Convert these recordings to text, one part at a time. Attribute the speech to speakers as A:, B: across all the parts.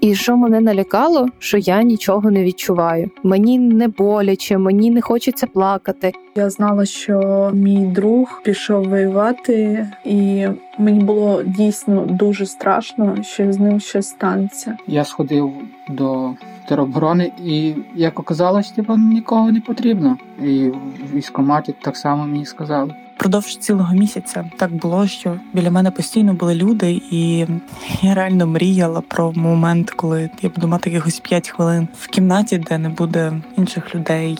A: І що мене налякало, що я нічого не відчуваю. Мені не боляче, мені не хочеться плакати.
B: Я знала, що мій друг пішов воювати, і мені було дійсно дуже страшно, що з ним щось станеться.
C: Я сходив до тероборони, і як оказалось, типу, нікого не потрібно. І в військкоматі так само мені сказали.
D: Продовж цілого місяця так було, що біля мене постійно були люди, і я реально мріяла про момент, коли я буду мати якихось 5 хвилин в кімнаті, де не буде інших людей.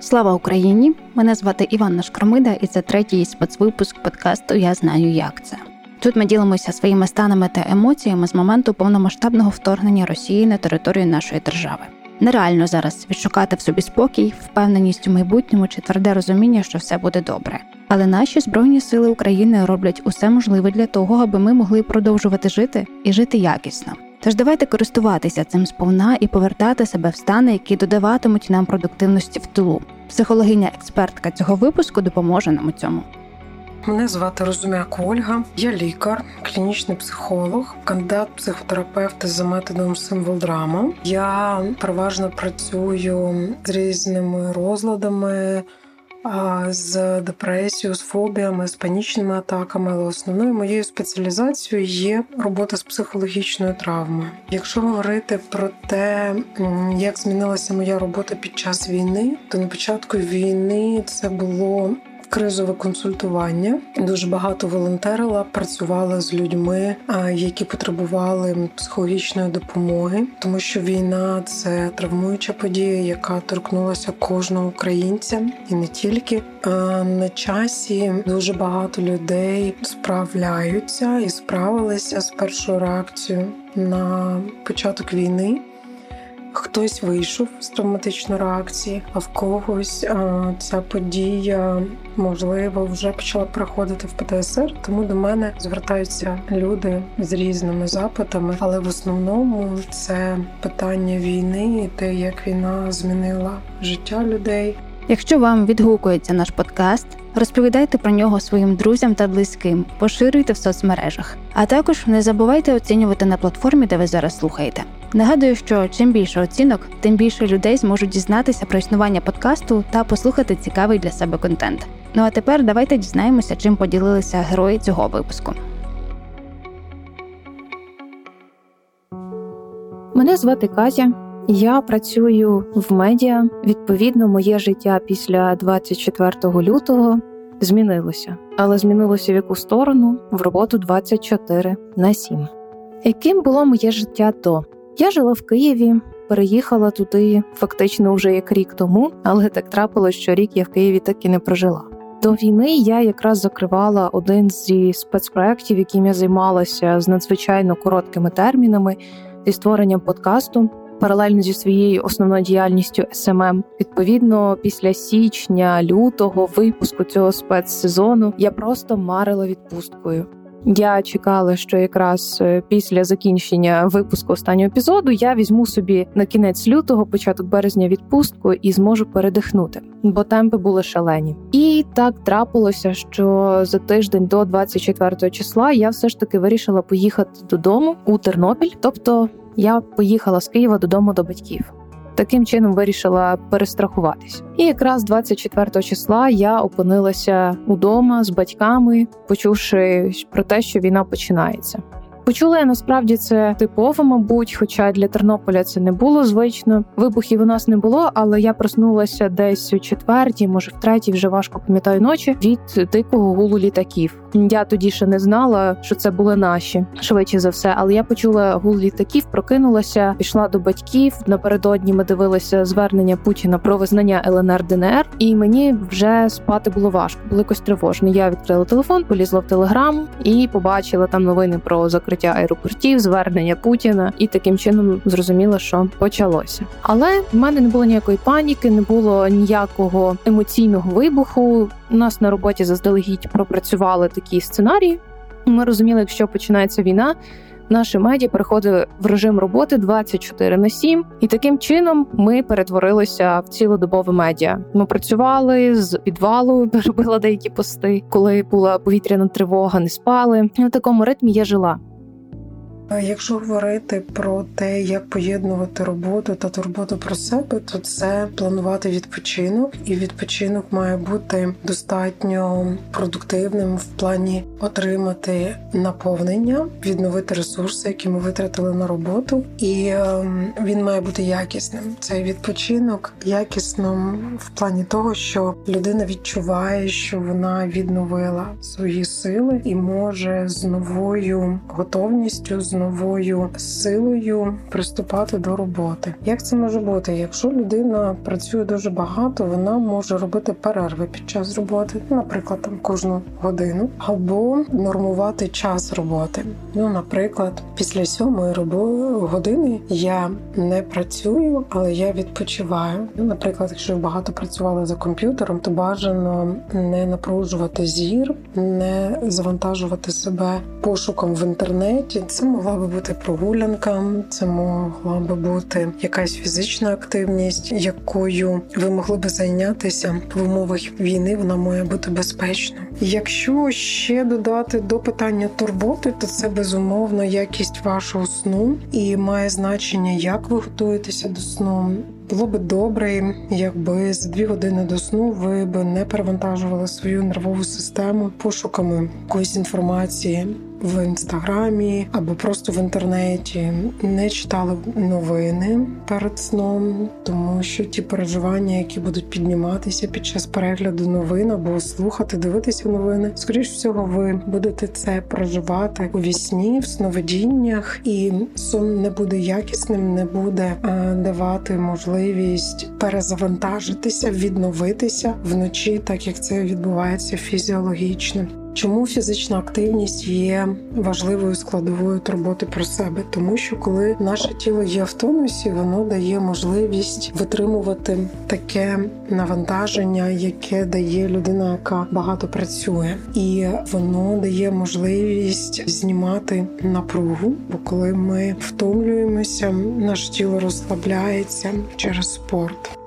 E: Слава Україні! Мене звати Іванна Шкромида, і це третій спецвипуск подкасту Я знаю, як це. Тут ми ділимося своїми станами та емоціями з моменту повномасштабного вторгнення Росії на територію нашої держави. Нереально зараз відшукати в собі спокій, впевненість у майбутньому чи тверде розуміння, що все буде добре. Але наші збройні сили України роблять усе можливе для того, аби ми могли продовжувати жити і жити якісно. Тож давайте користуватися цим сповна і повертати себе в стани, які додаватимуть нам продуктивності в тилу. Психологиня-експертка цього випуску допоможе нам у цьому.
F: Мене звати Розумяк Ольга, я лікар, клінічний психолог, кандидат психотерапевта за методом символ драма. Я переважно працюю з різними розладами. З депресією, з фобіями, з панічними атаками, але основною моєю спеціалізацією є робота з психологічною травмою. Якщо говорити про те, як змінилася моя робота під час війни, то на початку війни це було кризове консультування. Дуже багато волонтерила, працювала з людьми, які потребували психологічної допомоги, тому що війна це травмуюча подія, яка торкнулася кожного українця, і не тільки на часі дуже багато людей справляються і справилися з першою реакцією на початок війни. Хтось вийшов з травматичної реакції, а в когось а, ця подія можливо вже почала проходити в ПТСР. Тому до мене звертаються люди з різними запитами, але в основному це питання війни і те, як війна змінила життя людей.
E: Якщо вам відгукується наш подкаст, розповідайте про нього своїм друзям та близьким, поширюйте в соцмережах, а також не забувайте оцінювати на платформі, де ви зараз слухаєте. Нагадую, що чим більше оцінок, тим більше людей зможуть дізнатися про існування подкасту та послухати цікавий для себе контент. Ну а тепер давайте дізнаємося, чим поділилися герої цього випуску.
A: Мене звати Катя. Я працюю в медіа. Відповідно, моє життя після 24 лютого змінилося, але змінилося в яку сторону в роботу 24 на 7. Яким було моє життя до? Я жила в Києві, переїхала туди фактично вже як рік тому, але так трапилось, що рік я в Києві так і не прожила. До війни я якраз закривала один зі спецпроєктів, яким я займалася з надзвичайно короткими термінами зі створенням подкасту. Паралельно зі своєю основною діяльністю SMM. відповідно, після січня, лютого випуску цього спецсезону я просто марила відпусткою. Я чекала, що якраз е, після закінчення випуску останнього епізоду я візьму собі на кінець лютого, початок березня відпустку і зможу передихнути, бо темпи були шалені. І так трапилося, що за тиждень до 24 числа я все ж таки вирішила поїхати додому у Тернопіль, тобто я поїхала з Києва додому до батьків. Таким чином вирішила перестрахуватись. І якраз 24 числа я опинилася удома з батьками, почувши про те, що війна починається. Почула я насправді це типово, мабуть, хоча для Тернополя це не було звично. Вибухів у нас не було, але я проснулася десь у четвертій, може в третій, вже важко пам'ятаю ночі від дикого гулу літаків. Я тоді ще не знала, що це були наші швидше за все. Але я почула гул літаків, прокинулася, пішла до батьків. Напередодні ми дивилися звернення Путіна про визнання ЛНР ДНР, і мені вже спати було важко, було якось тривожно. Я відкрила телефон, полізла в телеграм і побачила там новини про закриття закриття аеропортів, звернення Путіна, і таким чином зрозуміла, що почалося. Але в мене не було ніякої паніки, не було ніякого емоційного вибуху. У нас на роботі заздалегідь пропрацювали такі сценарії. Ми розуміли, якщо починається війна. Наше медіа переходить в режим роботи 24 на 7, і таким чином ми перетворилися в цілодобове медіа. Ми працювали з підвалу, робила деякі пости, коли була повітряна тривога, не спали. І в такому ритмі я жила.
F: Якщо говорити про те, як поєднувати роботу та турботу про себе, то це планувати відпочинок, і відпочинок має бути достатньо продуктивним в плані отримати наповнення, відновити ресурси, які ми витратили на роботу, і ем, він має бути якісним. Цей відпочинок якісним в плані того, що людина відчуває, що вона відновила свої сили і може з новою готовністю з новою силою приступати до роботи. Як це може бути? Якщо людина працює дуже багато, вона може робити перерви під час роботи, наприклад, там кожну годину, або нормувати час роботи. Ну, наприклад, після сьомої години я не працюю, але я відпочиваю. Ну, наприклад, якщо багато працювали за комп'ютером, то бажано не напружувати зір, не завантажувати себе пошуком в інтернеті. Це могла би бути прогулянка, це могла би бути якась фізична активність, якою ви могли би зайнятися в умовах війни. Вона має бути безпечна. Якщо ще додати до питання турботи, то це безумовно якість вашого сну і має значення, як ви готуєтеся до сну. Було би добре, якби за дві години до сну ви би не перевантажували свою нервову систему пошуками якоїсь інформації в інстаграмі або просто в інтернеті, не читали новини перед сном, тому що ті переживання, які будуть підніматися під час перегляду новин або слухати, дивитися новини, скоріш всього, ви будете це проживати у вісні, в сновидіннях, і сон не буде якісним, не буде давати можливість перезавантажитися, відновитися вночі, так як це відбувається фізіологічно. Чому фізична активність є важливою складовою турботи про себе? Тому що коли наше тіло є в тонусі, воно дає можливість витримувати таке навантаження, яке дає людина, яка багато працює, і воно дає можливість знімати напругу. Бо коли ми втомлюємося, наше тіло розслабляється через спорт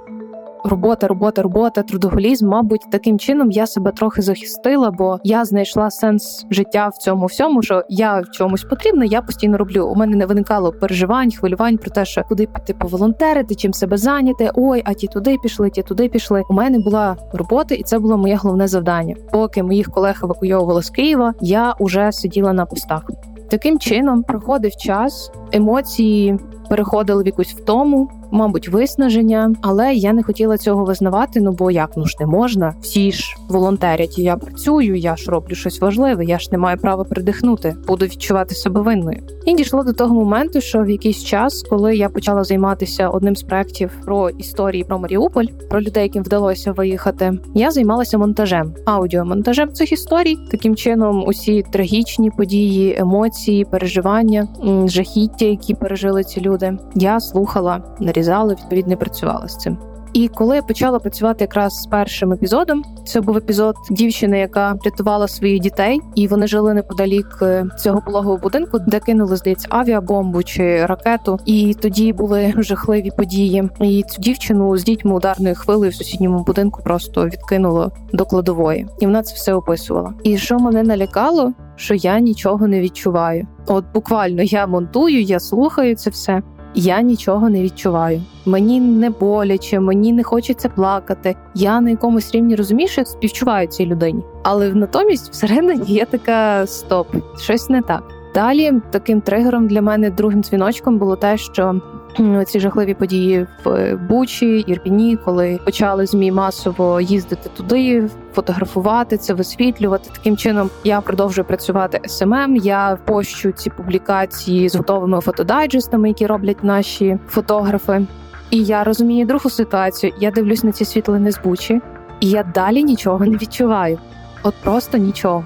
A: робота, робота, робота, трудоголізм. Мабуть, таким чином я себе трохи захистила, бо я знайшла сенс життя в цьому всьому, що я в чомусь потрібна. Я постійно роблю. У мене не виникало переживань, хвилювань про те, що куди піти поволонтерити, чим себе зайняти. Ой, а ті туди пішли, ті туди пішли. У мене була робота, і це було моє головне завдання. Поки моїх колег евакуйовували з Києва, я уже сиділа на постах. Таким чином проходив час, емоції переходили в якусь втому, мабуть, виснаження, але я не хотіла цього визнавати. Ну бо як ну ж не можна? Всі ж волонтерять. Я працюю, я ж роблю щось важливе. Я ж не маю права придихнути, буду відчувати себе винною. І дійшло до того моменту, що в якийсь час, коли я почала займатися одним з проєктів про історії про Маріуполь, про людей, яким вдалося виїхати, я займалася монтажем, аудіомонтажем цих історій. Таким чином, усі трагічні події, емоції, переживання, жахіття, які пережили ці люди, я слухала нарізала, відповідно працювала з цим. І коли я почала працювати якраз з першим епізодом, це був епізод дівчини, яка рятувала своїх дітей, і вони жили неподалік е, цього пологового будинку, де кинули здається авіабомбу чи ракету. І тоді були жахливі події. І цю дівчину з дітьми ударною хвилею в сусідньому будинку просто відкинуло до кладової, і вона це все описувала. І що мене налякало, що я нічого не відчуваю. От буквально я монтую, я слухаю це все я нічого не відчуваю. Мені не боляче, мені не хочеться плакати. Я на якомусь рівні розумію, що я співчуваю цій людині, але натомість всередині є така стоп, щось не так. Далі таким тригером для мене другим дзвіночком було те, що ці жахливі події в Бучі, Ірпіні, коли почали ЗМІ масово їздити туди, фотографувати це, висвітлювати. Таким чином я продовжую працювати SMM. Я пощу ці публікації з готовими фотодайджестами, які роблять наші фотографи. І я розумію другу ситуацію. Я дивлюсь на ці світлини з Бучі, і я далі нічого не відчуваю. От просто нічого.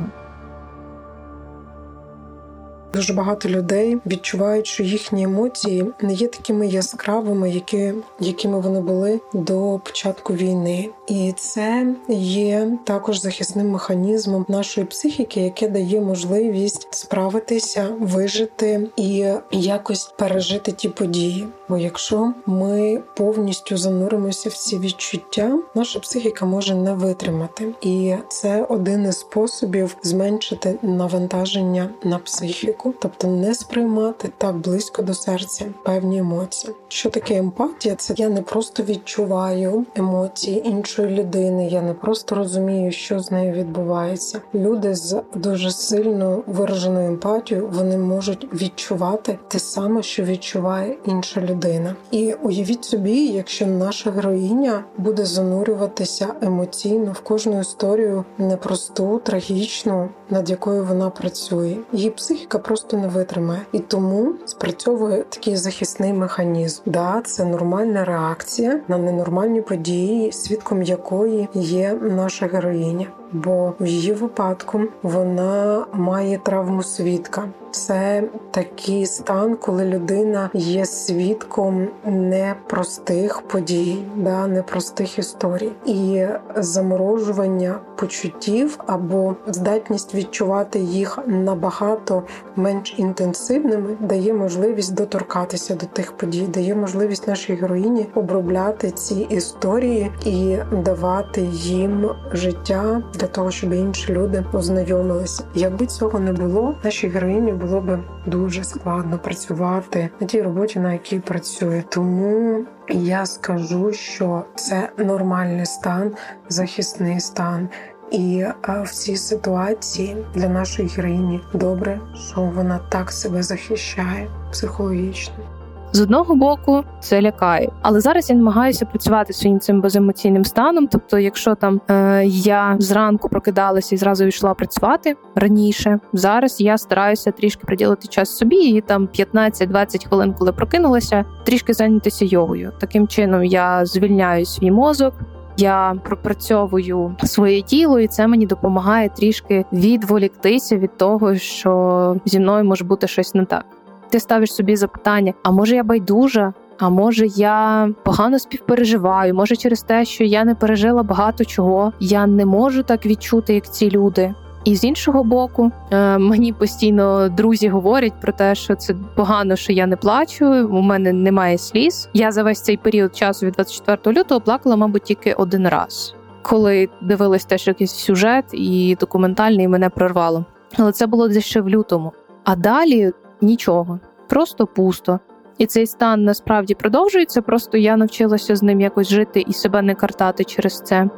F: Дуже багато людей відчувають, що їхні емоції не є такими яскравими, які, якими вони були до початку війни. І це є також захисним механізмом нашої психіки, яке дає можливість справитися, вижити і якось пережити ті події. Бо якщо ми повністю зануримося в ці відчуття, наша психіка може не витримати, і це один із способів зменшити навантаження на психіку, тобто не сприймати так близько до серця певні емоції. Що таке емпатія? Це я не просто відчуваю емоції іншої людини, я не просто розумію, що з нею відбувається. Люди з дуже сильно вираженою емпатією вони можуть відчувати те саме, що відчуває інша людина. І уявіть собі, якщо наша героїня буде занурюватися емоційно в кожну історію непросту, трагічну, над якою вона працює, її психіка просто не витримає, і тому спрацьовує такий захисний механізм. Да, це нормальна реакція на ненормальні події, свідком якої є наша героїня. Бо в її випадку вона має травму свідка. Це такий стан, коли людина є свідком непростих подій, да, непростих історій, і заморожування почуттів або здатність відчувати їх набагато менш інтенсивними, дає можливість доторкатися до тих подій, дає можливість нашій героїні обробляти ці історії і давати їм життя для того, щоб інші люди ознайомилися. Якби цього не було, нашій героїні було б дуже складно працювати на тій роботі, на якій працює. Тому я скажу, що це нормальний стан, захисний стан. І в цій ситуації для нашої героїні добре, що вона так себе захищає психологічно.
A: З одного боку це лякає, але зараз я намагаюся працювати своїм цим беземоційним станом. Тобто, якщо там е, я зранку прокидалася і зразу йшла працювати раніше, зараз я стараюся трішки приділити час собі, і там 15-20 хвилин, коли прокинулася, трішки зайнятися йогою. Таким чином я звільняю свій мозок. Я пропрацьовую своє тіло, і це мені допомагає трішки відволіктися від того, що зі мною може бути щось не так ти ставиш собі запитання: а може я байдужа? А може я погано співпереживаю? Може, через те, що я не пережила багато чого, я не можу так відчути, як ці люди. І з іншого боку, е, мені постійно друзі говорять про те, що це погано, що я не плачу. У мене немає сліз. Я за весь цей період часу від 24 лютого плакала, мабуть, тільки один раз, коли дивилась теж якийсь сюжет і документальний мене прорвало. Але це було десь ще в лютому. А далі нічого, просто пусто. І цей стан насправді продовжується. Просто я навчилася з ним якось жити і себе не картати через це.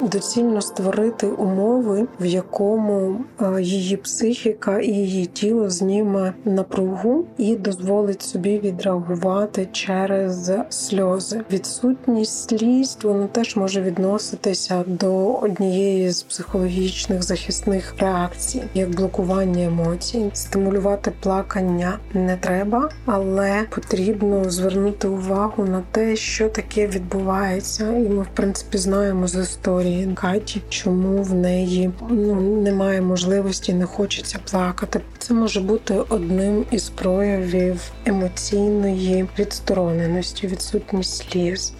F: Доцільно створити умови, в якому е, її психіка і її тіло зніме напругу і дозволить собі відреагувати через сльози. Відсутність сліз воно теж може відноситися до однієї з психологічних захисних реакцій, як блокування емоцій. Стимулювати плакання не треба, але потрібно звернути увагу на те, що таке відбувається, і ми в принципі знаємо з історії історії Каті, чому в неї ну немає можливості, не хочеться плакати. Це може бути одним із проявів емоційної відстороненості, відсутність сліз.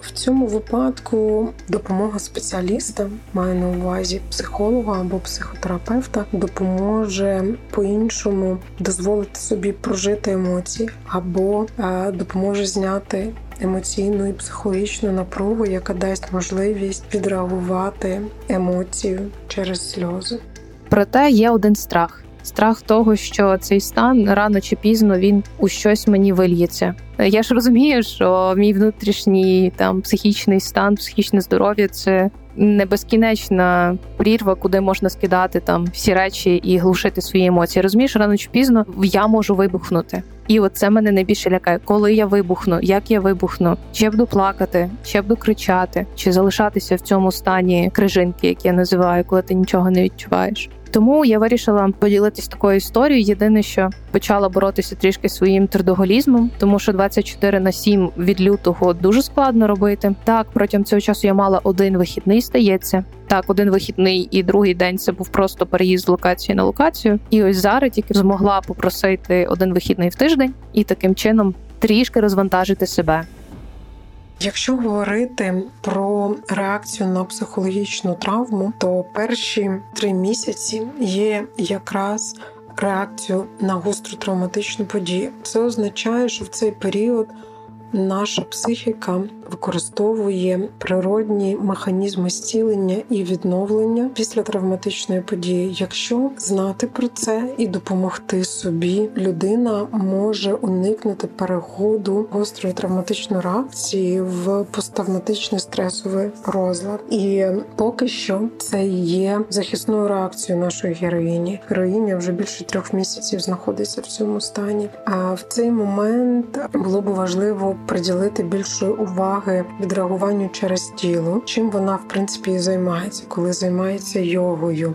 F: В цьому випадку допомога спеціаліста має на увазі психолога або психотерапевта допоможе по-іншому дозволити собі прожити емоції, або допоможе зняти емоційну і психологічну напругу, яка дасть можливість відреагувати емоцію через сльози.
A: Проте є один страх. Страх того, що цей стан рано чи пізно він у щось мені вильється. Я ж розумію, що мій внутрішній там психічний стан, психічне здоров'я це не безкінечна прірва, куди можна скидати там всі речі і глушити свої емоції. Розумієш, рано чи пізно я можу вибухнути. І от це мене найбільше лякає. Коли я вибухну, як я вибухну, чи я буду плакати, чи я буду кричати, чи залишатися в цьому стані крижинки, як я називаю, коли ти нічого не відчуваєш. Тому я вирішила поділитись такою історією. Єдине, що почала боротися трішки своїм трудоголізмом, тому що 24 на 7 від лютого дуже складно робити. Так, протягом цього часу я мала один вихідний, стається. Так, один вихідний і другий день це був просто переїзд з локації на локацію. І ось зараз тільки змогла попросити один вихідний в тиждень і таким чином трішки розвантажити себе.
F: Якщо говорити про реакцію на психологічну травму, то перші три місяці є якраз реакцію на гостру травматичну подію. Це означає, що в цей період наша психіка використовує природні механізми зцілення і відновлення після травматичної події. Якщо знати про це і допомогти собі, людина може уникнути переходу гострої травматичної реакції в посттравматичний стресовий розлад. І поки що це є захисною реакцією нашої героїні. Героїня вже більше трьох місяців знаходиться в цьому стані. А в цей момент було б важливо приділити більшої уваги відреагуванню через тіло, чим вона в принципі і займається, коли займається йогою.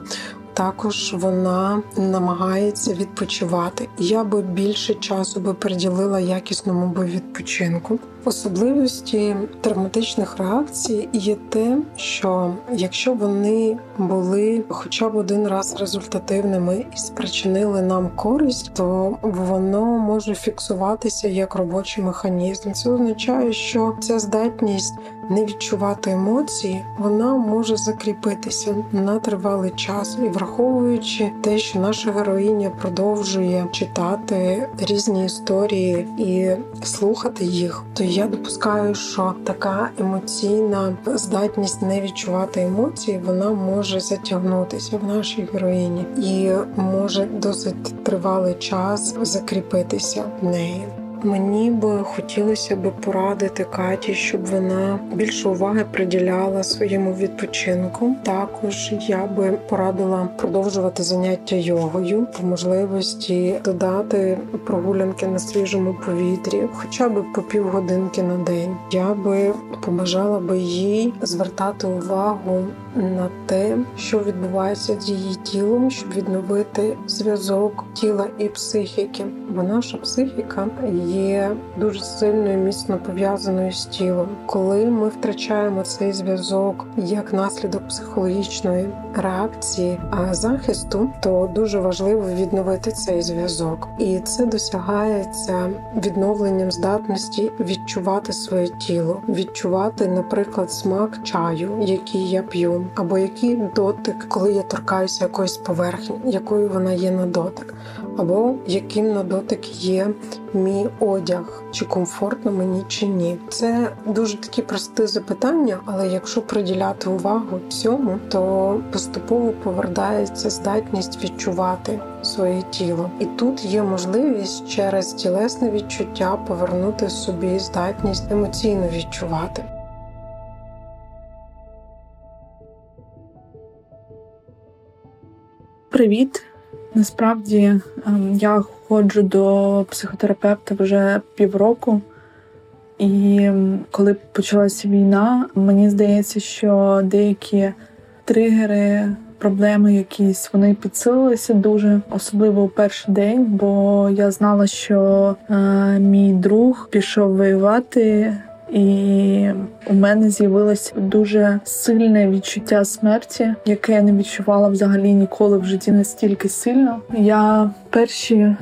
F: Також вона намагається відпочивати. Я би більше часу би приділила якісному би відпочинку. Особливості травматичних реакцій є те, що якщо вони були хоча б один раз результативними і спричинили нам користь, то воно може фіксуватися як робочий механізм. Це означає, що ця здатність не відчувати емоції, вона може закріпитися на тривалий час і враховуючи те, що наша героїня продовжує читати різні історії і слухати їх, то я допускаю, що така емоційна здатність не відчувати емоції, вона може затягнутися в нашій героїні і може досить тривалий час закріпитися в неї. Мені би хотілося б порадити Каті, щоб вона більше уваги приділяла своєму відпочинку. Також я би порадила продовжувати заняття йогою, по можливості додати прогулянки на свіжому повітрі, хоча б по півгодинки на день. Я би побажала би їй звертати увагу на те, що відбувається з її тілом, щоб відновити зв'язок тіла і психіки. Бо наша психіка є дуже сильно і міцно пов'язаною з тілом. Коли ми втрачаємо цей зв'язок як наслідок психологічної реакції а захисту, то дуже важливо відновити цей зв'язок, і це досягається відновленням здатності відчувати своє тіло, відчувати, наприклад, смак чаю, який я п'ю, або який дотик, коли я торкаюся якоїсь поверхні, якою вона є на дотик, або яким на дотик є мій одяг, чи комфортно мені чи ні. Це дуже такі прості запитання, але якщо приділяти увагу цьому, то поступово повертається здатність відчувати своє тіло, і тут є можливість через тілесне відчуття повернути собі здатність емоційно відчувати.
B: Привіт! Насправді ем, я ходжу до психотерапевта вже півроку, і коли почалася війна, мені здається, що деякі тригери, проблеми якісь вони підсилилися дуже, особливо у перший день, бо я знала, що е, мій друг пішов воювати. І у мене з'явилось дуже сильне відчуття смерті, яке я не відчувала взагалі ніколи в житті настільки сильно. Я перші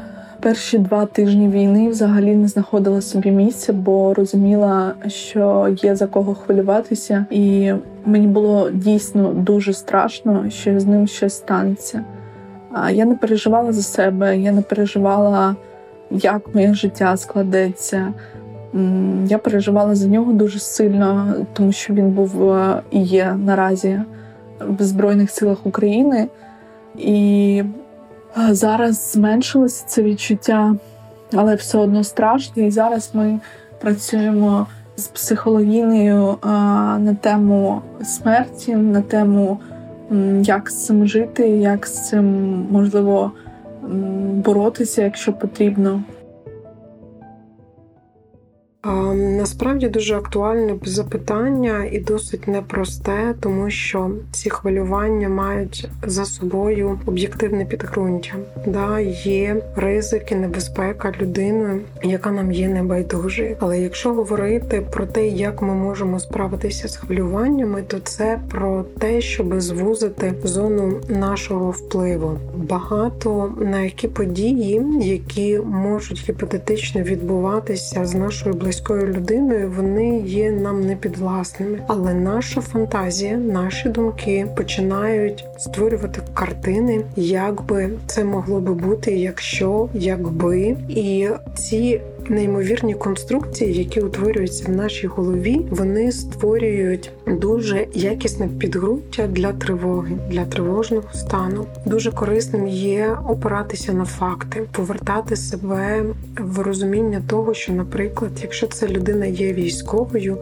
B: перші два тижні війни взагалі не знаходила собі місця, бо розуміла, що є за кого хвилюватися, і мені було дійсно дуже страшно, що з ним щось станеться. Я не переживала за себе, я не переживала, як моє життя складеться. Я переживала за нього дуже сильно, тому що він був е, і є наразі в Збройних силах України. І е, зараз зменшилося це відчуття, але все одно страшно. І зараз ми працюємо з психологінею е, на тему смерті, на тему, як з цим жити, як з цим можливо боротися, якщо потрібно.
F: Насправді дуже актуальне запитання і досить непросте, тому що ці хвилювання мають за собою об'єктивне підґрунтя. Да, Є ризики, небезпека людиною, яка нам є небайдужою. Але якщо говорити про те, як ми можемо справитися з хвилюваннями, то це про те, щоб звузити зону нашого впливу. Багато на які події, які можуть гіпотетично відбуватися з нашою близькою близькою людиною, вони є нам не підвласними. Але наша фантазія, наші думки починають створювати картини, як би це могло би бути, якщо якби і ці неймовірні конструкції, які утворюються в нашій голові, вони створюють дуже якісне підґрунтя для тривоги, для тривожного стану. Дуже корисним є опиратися на факти, повертати себе в розуміння того, що, наприклад, якщо ця людина є військовою,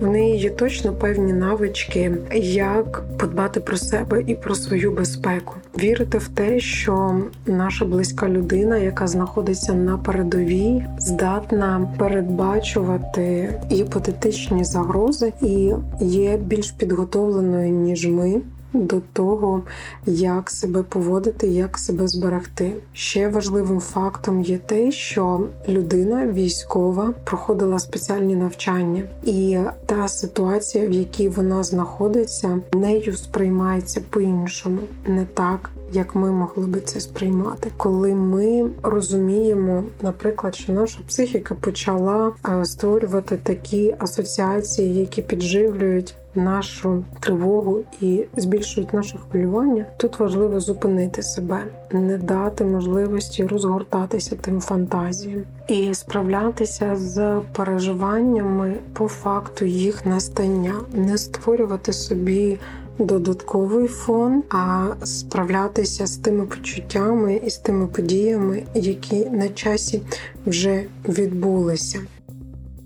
F: в неї є точно певні навички, як подбати про себе і про свою безпеку, вірити в те, що наша близька людина, яка знаходиться на передовій, здатна передбачувати гіпотетичні загрози і є більш підготовленою ніж ми до того, як себе поводити, як себе зберегти. Ще важливим фактом є те, що людина військова проходила спеціальні навчання, і та ситуація, в якій вона знаходиться, нею сприймається по-іншому, не так. Як ми могли би це сприймати, коли ми розуміємо, наприклад, що наша психіка почала е, створювати такі асоціації, які підживлюють нашу тривогу і збільшують наше хвилювання, тут важливо зупинити себе, не дати можливості розгортатися тим фантазіям і справлятися з переживаннями по факту їх настання, не створювати собі. Додатковий фон, а справлятися з тими почуттями і з тими подіями, які на часі вже відбулися.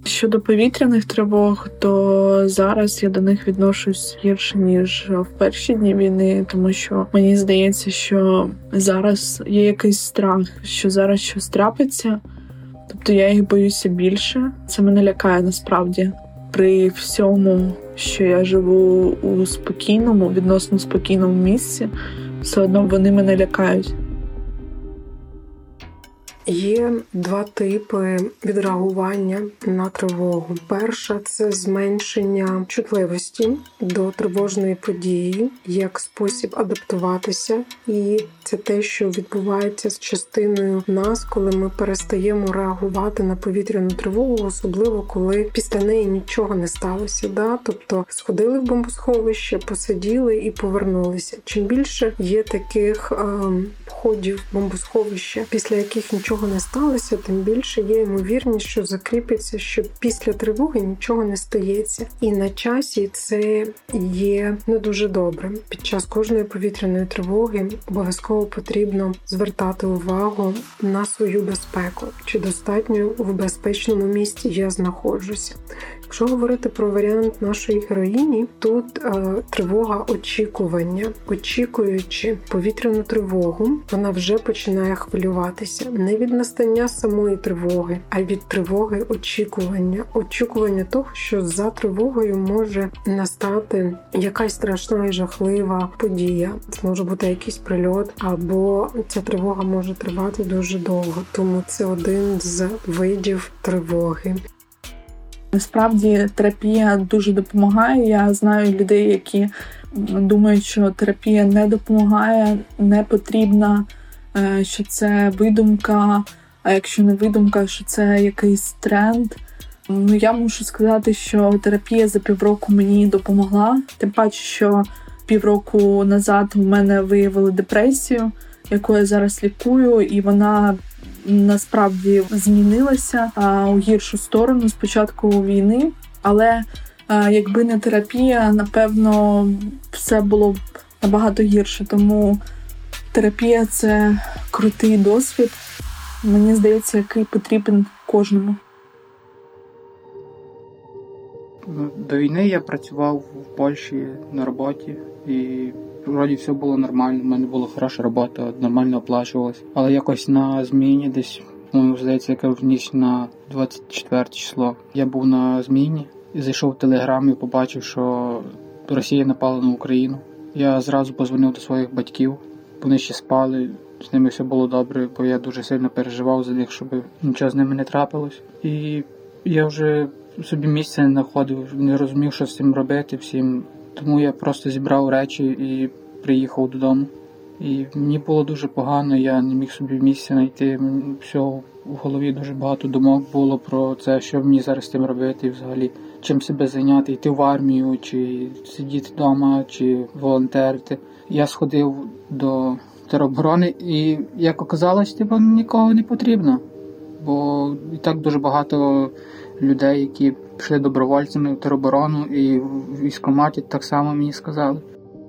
B: Щодо повітряних тривог, то зараз я до них відношусь гірше ніж в перші дні війни, тому що мені здається, що зараз є якийсь страх, що зараз щось трапиться, тобто я їх боюся більше. Це мене лякає насправді при всьому, що я живу у спокійному, відносно спокійному місці, все одно вони мене лякають.
F: Є два типи відреагування на тривогу. Перша це зменшення чутливості до тривожної події як спосіб адаптуватися, і це те, що відбувається з частиною нас, коли ми перестаємо реагувати на повітряну тривогу, особливо коли після неї нічого не сталося. Да? Тобто сходили в бомбосховище, посиділи і повернулися. Чим більше є таких е, входів в бомбосховище, після яких нічого нічого не сталося, тим більше є ймовірність, що закріпиться, що після тривоги нічого не стається. І на часі це є не дуже добре. Під час кожної повітряної тривоги обов'язково потрібно звертати увагу на свою безпеку, чи достатньо в безпечному місці я знаходжуся. Якщо говорити про варіант нашої героїні, тут е, тривога очікування, очікуючи повітряну тривогу, вона вже починає хвилюватися не від настання самої тривоги, а від тривоги очікування, очікування того, що за тривогою може настати якась страшна і жахлива подія. Це може бути якийсь прильот, або ця тривога може тривати дуже довго. Тому це один з видів тривоги.
B: Насправді терапія дуже допомагає. Я знаю людей, які думають, що терапія не допомагає, не потрібна, е, що це видумка. А якщо не видумка, що це якийсь тренд. Ну я мушу сказати, що терапія за півроку мені допомогла. Тим паче, що півроку назад у мене виявили депресію, яку я зараз лікую, і вона насправді змінилася у гіршу сторону з початку війни, але якби не терапія, напевно, все було б набагато гірше. Тому терапія це крутий досвід. Мені здається, який потрібен кожному.
C: До війни я працював в Польщі на роботі і вроді все було нормально. У мене була хороша робота, нормально оплачувалась. Але якось на зміні десь, ну, здається, яке в ніч на 24 число. Я був на зміні і зайшов в телеграм і побачив, що Росія напала на Україну. Я зразу позвонив до своїх батьків. Вони ще спали. З ними все було добре, бо я дуже сильно переживав за них, щоб нічого з ними не трапилось. І я вже собі місця не знаходив, не розумів, що з цим робити всім. Тому я просто зібрав речі і приїхав додому. І мені було дуже погано, я не міг собі місця знайти. Всього в голові дуже багато думок було про це, що мені зараз з тим робити, взагалі чим себе зайняти, йти в армію, чи сидіти вдома, чи волонтерити. Я сходив до тероборони, і як оказалось, типу, нікого не потрібно. Бо і так дуже багато людей, які пішли добровольцями в тероборону, і в військкоматі так само мені сказали.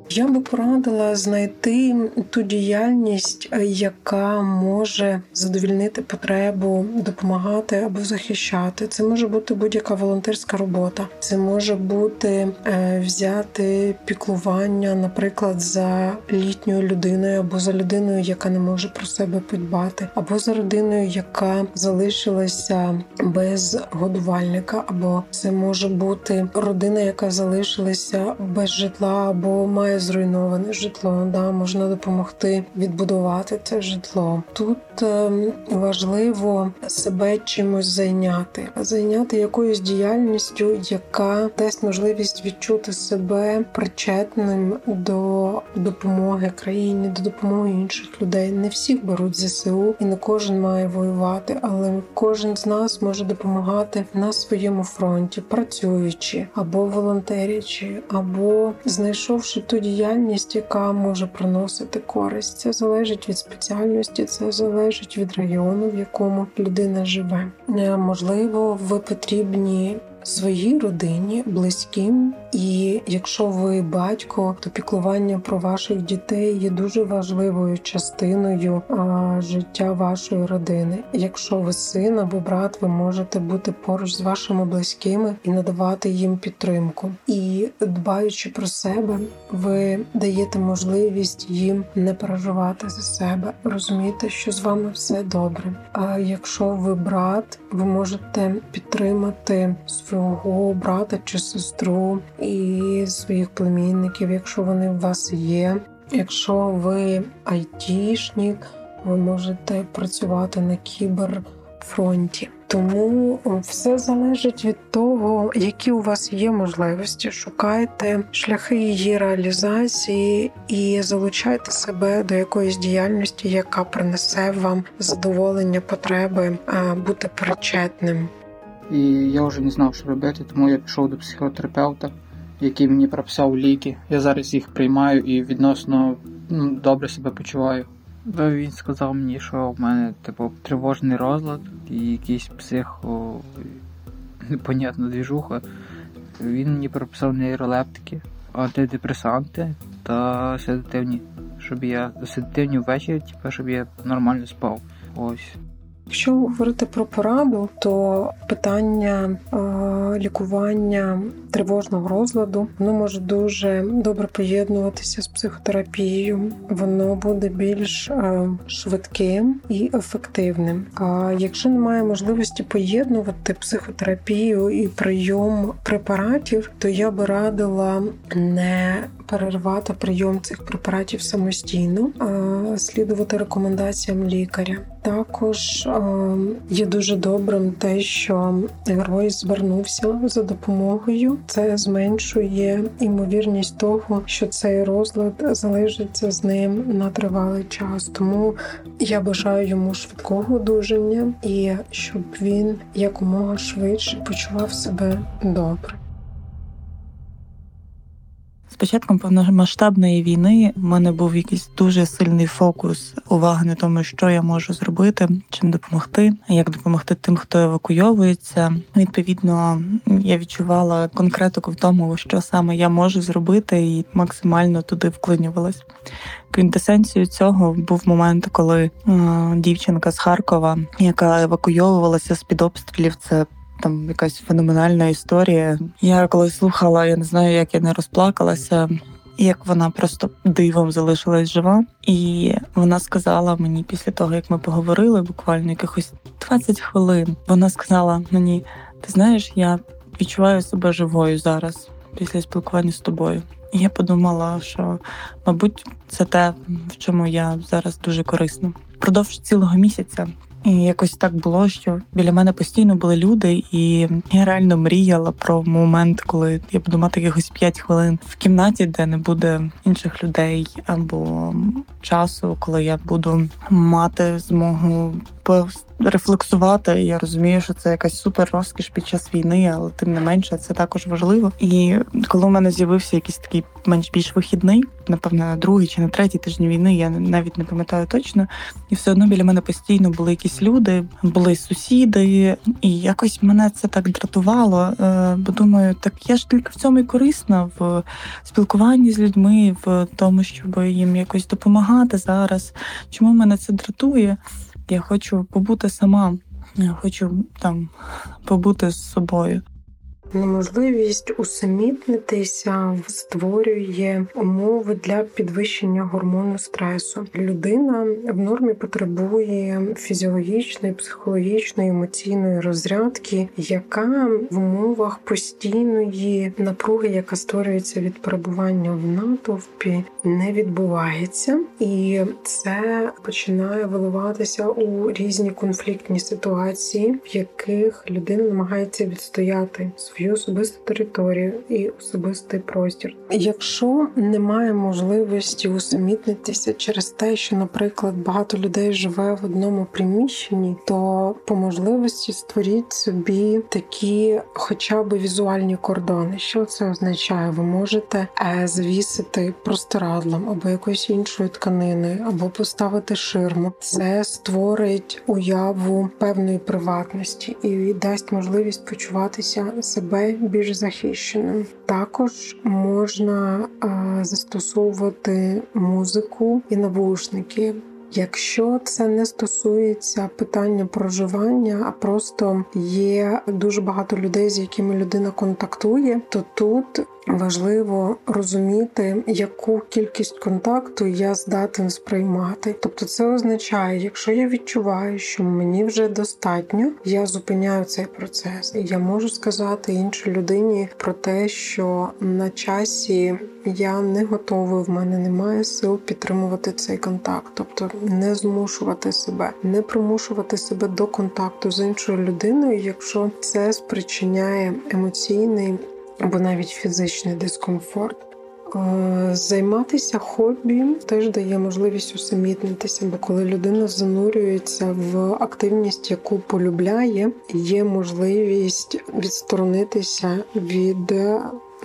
F: Я би порадила знайти ту діяльність, е, яка може задовільнити потребу, допомагати або захищати. Це може бути будь-яка волонтерська робота, це може бути е, взяти піклування, наприклад, за літньою людиною, або за людиною, яка не може про себе подбати, або за родиною, яка залишилася без годувальника, або це може бути родина, яка залишилася без житла, або має зруйноване житло. Да, Можна допомогти відбудувати це житло. Тут е, важливо себе чимось зайняти, зайняти якоюсь діяльністю, яка дасть можливість відчути себе причетним до допомоги країні, до допомоги інших людей. Не всіх беруть ЗСУ, і не кожен має воювати, але кожен з нас може допомагати на своєму фронті, працюючи або волонтерячи, або знайшовши ту діяльність, яка може приносити користь. Це залежить від спеціальності, це залежить від району, в якому людина живе. Е, можливо, ви потрібні своїй родині, близьким. І якщо ви батько, то піклування про ваших дітей є дуже важливою частиною життя вашої родини. Якщо ви син або брат, ви можете бути поруч з вашими близькими і надавати їм підтримку. І дбаючи про себе, ви даєте можливість їм не переживати за себе, розуміти, що з вами все добре. А якщо ви брат, ви можете підтримати свого брата чи сестру і своїх племінників, якщо вони у вас є. Якщо ви айтішник, ви можете працювати на кіберфронті. Тому все залежить від того, які у вас є можливості. Шукайте шляхи її реалізації і залучайте себе до якоїсь діяльності, яка принесе вам задоволення потреби бути причетним.
C: І я вже не знав, що робити, тому я пішов до психотерапевта, який мені прописав ліки. Я зараз їх приймаю і відносно ну, добре себе почуваю. Він сказав мені, що в мене типу тривожний розлад і якийсь психо непонятна двіжуха. Він мені прописав нейролептики, антидепресанти та седативні, щоб я седативні ввечері, типу, щоб я нормально спав. Ось.
F: Якщо говорити про пораду, то питання е, лікування тривожного розладу воно може дуже добре поєднуватися з психотерапією. Воно буде більш е, швидким і ефективним. А якщо немає можливості поєднувати психотерапію і прийом препаратів, то я би радила не перервати прийом цих препаратів самостійно, слідувати рекомендаціям лікаря. Також є дуже добрим те, що герой звернувся за допомогою. Це зменшує імовірність того, що цей розлад залишиться з ним на тривалий час. Тому я бажаю йому швидкого одужання і щоб він якомога швидше почував себе добре.
D: З початком повномасштабної війни в мене був якийсь дуже сильний фокус уваги на тому, що я можу зробити, чим допомогти, як допомогти тим, хто евакуйовується. Відповідно, я відчувала конкретику в тому, що саме я можу зробити, і максимально туди вклинювалась. Квінтесенцією цього був момент, коли е, дівчинка з Харкова, яка евакуйовувалася з під обстрілів, це там якась феноменальна історія. Я коли слухала, я не знаю, як я не розплакалася. Як вона просто дивом залишилась жива, і вона сказала мені після того, як ми поговорили, буквально якихось 20 хвилин. Вона сказала мені: ти знаєш, я відчуваю себе живою зараз після спілкування з тобою. І я подумала, що мабуть це те, в чому я зараз дуже корисна. Продовж цілого місяця І якось так було, що біля мене постійно були люди, і я реально мріяла про момент, коли я буду мати якихось 5 хвилин в кімнаті, де не буде інших людей, або часу, коли я буду мати змогу рефлексувати. Я розумію, що це якась супер розкіш під час війни, але тим не менше це також важливо. І коли у мене з'явився якийсь такий менш більш вихідний, напевно, на другий чи на третій тиждень війни, я навіть не пам'ятаю точно. І все одно біля мене постійно були якісь люди, були сусіди, і якось мене це так дратувало. Е, бо думаю, так я ж тільки в цьому і корисна в спілкуванні з людьми, в тому, щоб їм якось допомагати зараз. Чому мене це дратує? Я хочу побути сама, я хочу там побути з собою.
F: Неможливість усамітнитися створює умови для підвищення гормону стресу. Людина в нормі потребує фізіологічної, психологічної, емоційної розрядки, яка в умовах постійної напруги, яка створюється від перебування в натовпі, не відбувається, і це починає виливатися у різні конфліктні ситуації, в яких людина намагається відстояти свою свою особисту територію і особистий простір. Якщо немає можливості усамітнитися через те, що, наприклад, багато людей живе в одному приміщенні, то по можливості створіть собі такі, хоча б візуальні кордони. Що це означає? Ви можете е, звісити простирадлом або якоюсь іншою тканиною, або поставити ширму. Це створить уяву певної приватності і дасть можливість почуватися себе себе більш захищеним. Також можна застосовувати музику і навушники. Якщо це не стосується питання проживання, а просто є дуже багато людей, з якими людина контактує, то тут важливо розуміти, яку кількість контакту я здатен сприймати. Тобто, це означає, якщо я відчуваю, що мені вже достатньо, я зупиняю цей процес, і я можу сказати іншій людині про те, що на часі я не готовий, в мене немає сил підтримувати цей контакт, тобто не змушувати себе, не примушувати себе до контакту з іншою людиною, якщо це спричиняє емоційний або навіть фізичний дискомфорт. Е, займатися хобі теж дає можливість усамітнитися, бо коли людина занурюється в активність, яку полюбляє, є можливість відсторонитися від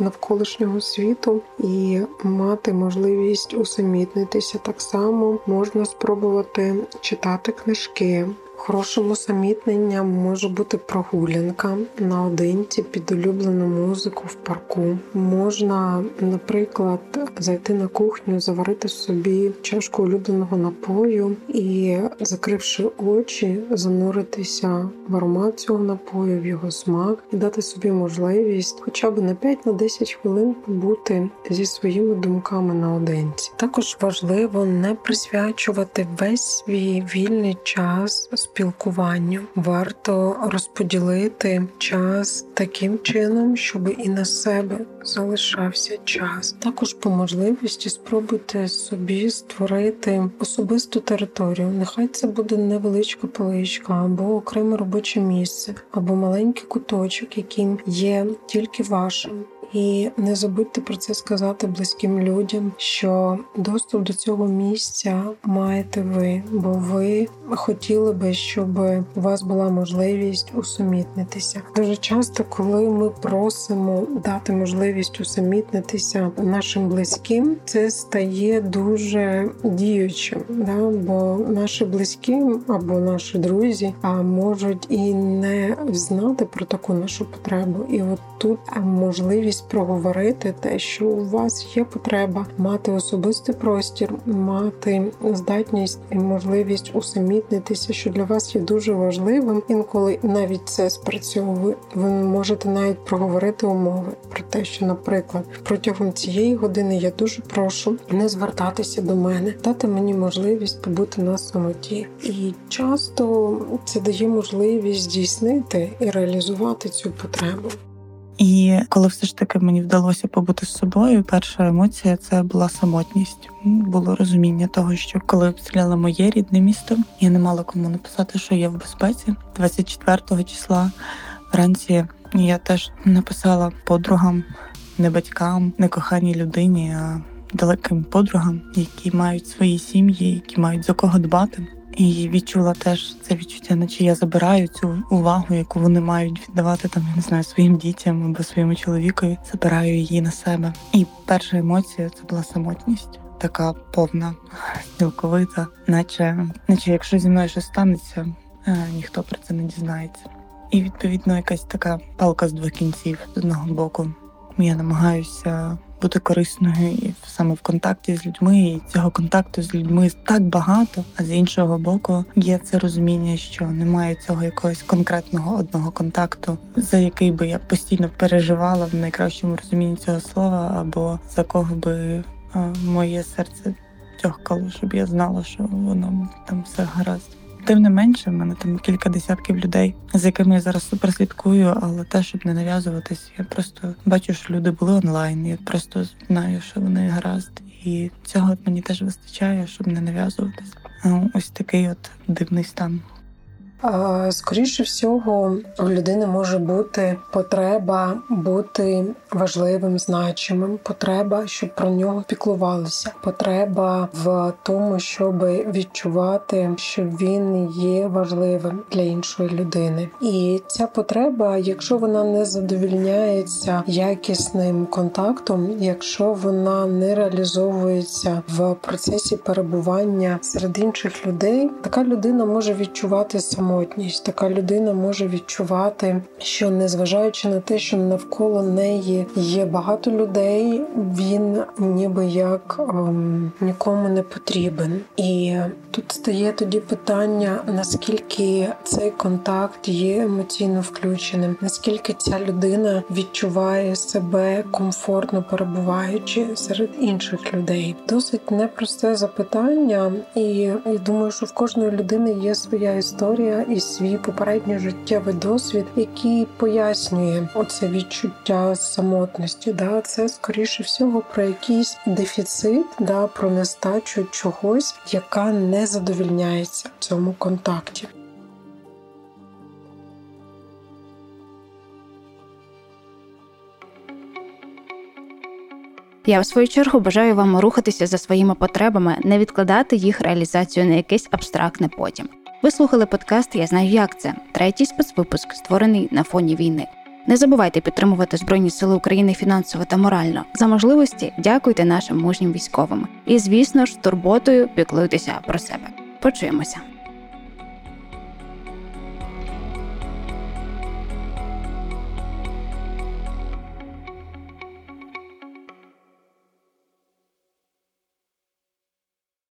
F: навколишнього світу і мати можливість усамітнитися. Так само можна спробувати читати книжки, Хорошим усамітненням може бути прогулянка наодинці під улюблену музику в парку. Можна, наприклад, зайти на кухню, заварити собі чашку улюбленого напою і, закривши очі, зануритися в аромат цього напою, в його смак і дати собі можливість, хоча б на 5-10 хвилин побути зі своїми думками наодинці. Також важливо не присвячувати весь свій вільний час спілкуванню. Варто розподілити час таким чином, щоб і на себе залишався час. Також по можливості спробуйте собі створити особисту територію. Нехай це буде невеличка поличка або окреме робоче місце, або маленький куточок, яким є тільки вашим. І не забудьте про це сказати близьким людям, що доступ до цього місця маєте ви, бо ви хотіли би, щоб у вас була можливість усамітнитися. Дуже часто, коли ми просимо дати можливість усамітнитися нашим близьким, це стає дуже діючим, да? бо наші близькі або наші друзі а можуть і не знати про таку нашу потребу. І от тут можливість можливість проговорити те, що у вас є потреба мати особистий простір, мати здатність і можливість усамітнитися, що для вас є дуже важливим. Інколи навіть це спрацьовує. Ви можете навіть проговорити умови про те, що, наприклад, протягом цієї години я дуже прошу не звертатися до мене, дати мені можливість побути на самоті. І часто це дає можливість здійснити і реалізувати цю потребу.
D: І коли все ж таки мені вдалося побути з собою, перша емоція це була самотність. Було розуміння того, що коли обстріляли моє рідне місто, я не мала кому написати, що я в безпеці. 24 числа вранці я теж написала подругам, не батькам, не коханій людині, а далеким подругам, які мають свої сім'ї, які мають за кого дбати. І відчула теж це відчуття, наче я забираю цю увагу, яку вони мають віддавати там, я не знаю, своїм дітям або своєму чоловікові. Забираю її на себе. І перша емоція це була самотність, така повна, цілковита, наче, наче якщо зі мною щось станеться, е, ніхто про це не дізнається. І відповідно якась така палка з двох кінців з одного боку. Я намагаюся бути корисною і саме в контакті з людьми. І цього контакту з людьми так багато. А з іншого боку, є це розуміння, що немає цього якогось конкретного одного контакту, за який би я постійно переживала в найкращому розумінні цього слова, або за кого би моє серце тьохкало, щоб я знала, що воно там все гаразд. Тим не менше, в мене там кілька десятків людей, з якими я зараз супер слідкую, але те, щоб не нав'язуватись, я просто бачу, що люди були онлайн. Я просто знаю, що вони гаразд, і цього мені теж вистачає, щоб не нав'язуватись. Ось такий от дивний стан.
F: Скоріше всього, у людини може бути потреба бути важливим, значимим, потреба, щоб про нього піклувалися, потреба в тому, щоб відчувати, що він є важливим для іншої людини. І ця потреба, якщо вона не задовільняється якісним контактом, якщо вона не реалізовується в процесі перебування серед інших людей, така людина може відчувати саму самотність. Така людина може відчувати, що незважаючи на те, що навколо неї є багато людей, він ніби як ем, нікому не потрібен. І тут стає тоді питання: наскільки цей контакт є емоційно включеним, наскільки ця людина відчуває себе комфортно перебуваючи серед інших людей. Досить непросте запитання, і я думаю, що в кожної людини є своя історія і свій попередній життєвий досвід, який пояснює оце відчуття самотності. Да, Це скоріше всього про якийсь дефіцит, да, про нестачу чогось, яка не задовільняється в цьому контакті.
E: Я в свою чергу бажаю вам рухатися за своїми потребами, не відкладати їх реалізацію на якесь абстрактне потім. Ви слухали подкаст Я знаю, як це третій спецвипуск, створений на фоні війни. Не забувайте підтримувати Збройні Сили України фінансово та морально. За можливості дякуйте нашим мужнім військовим. І, звісно ж, турботою піклуйтеся про себе. Почуємося.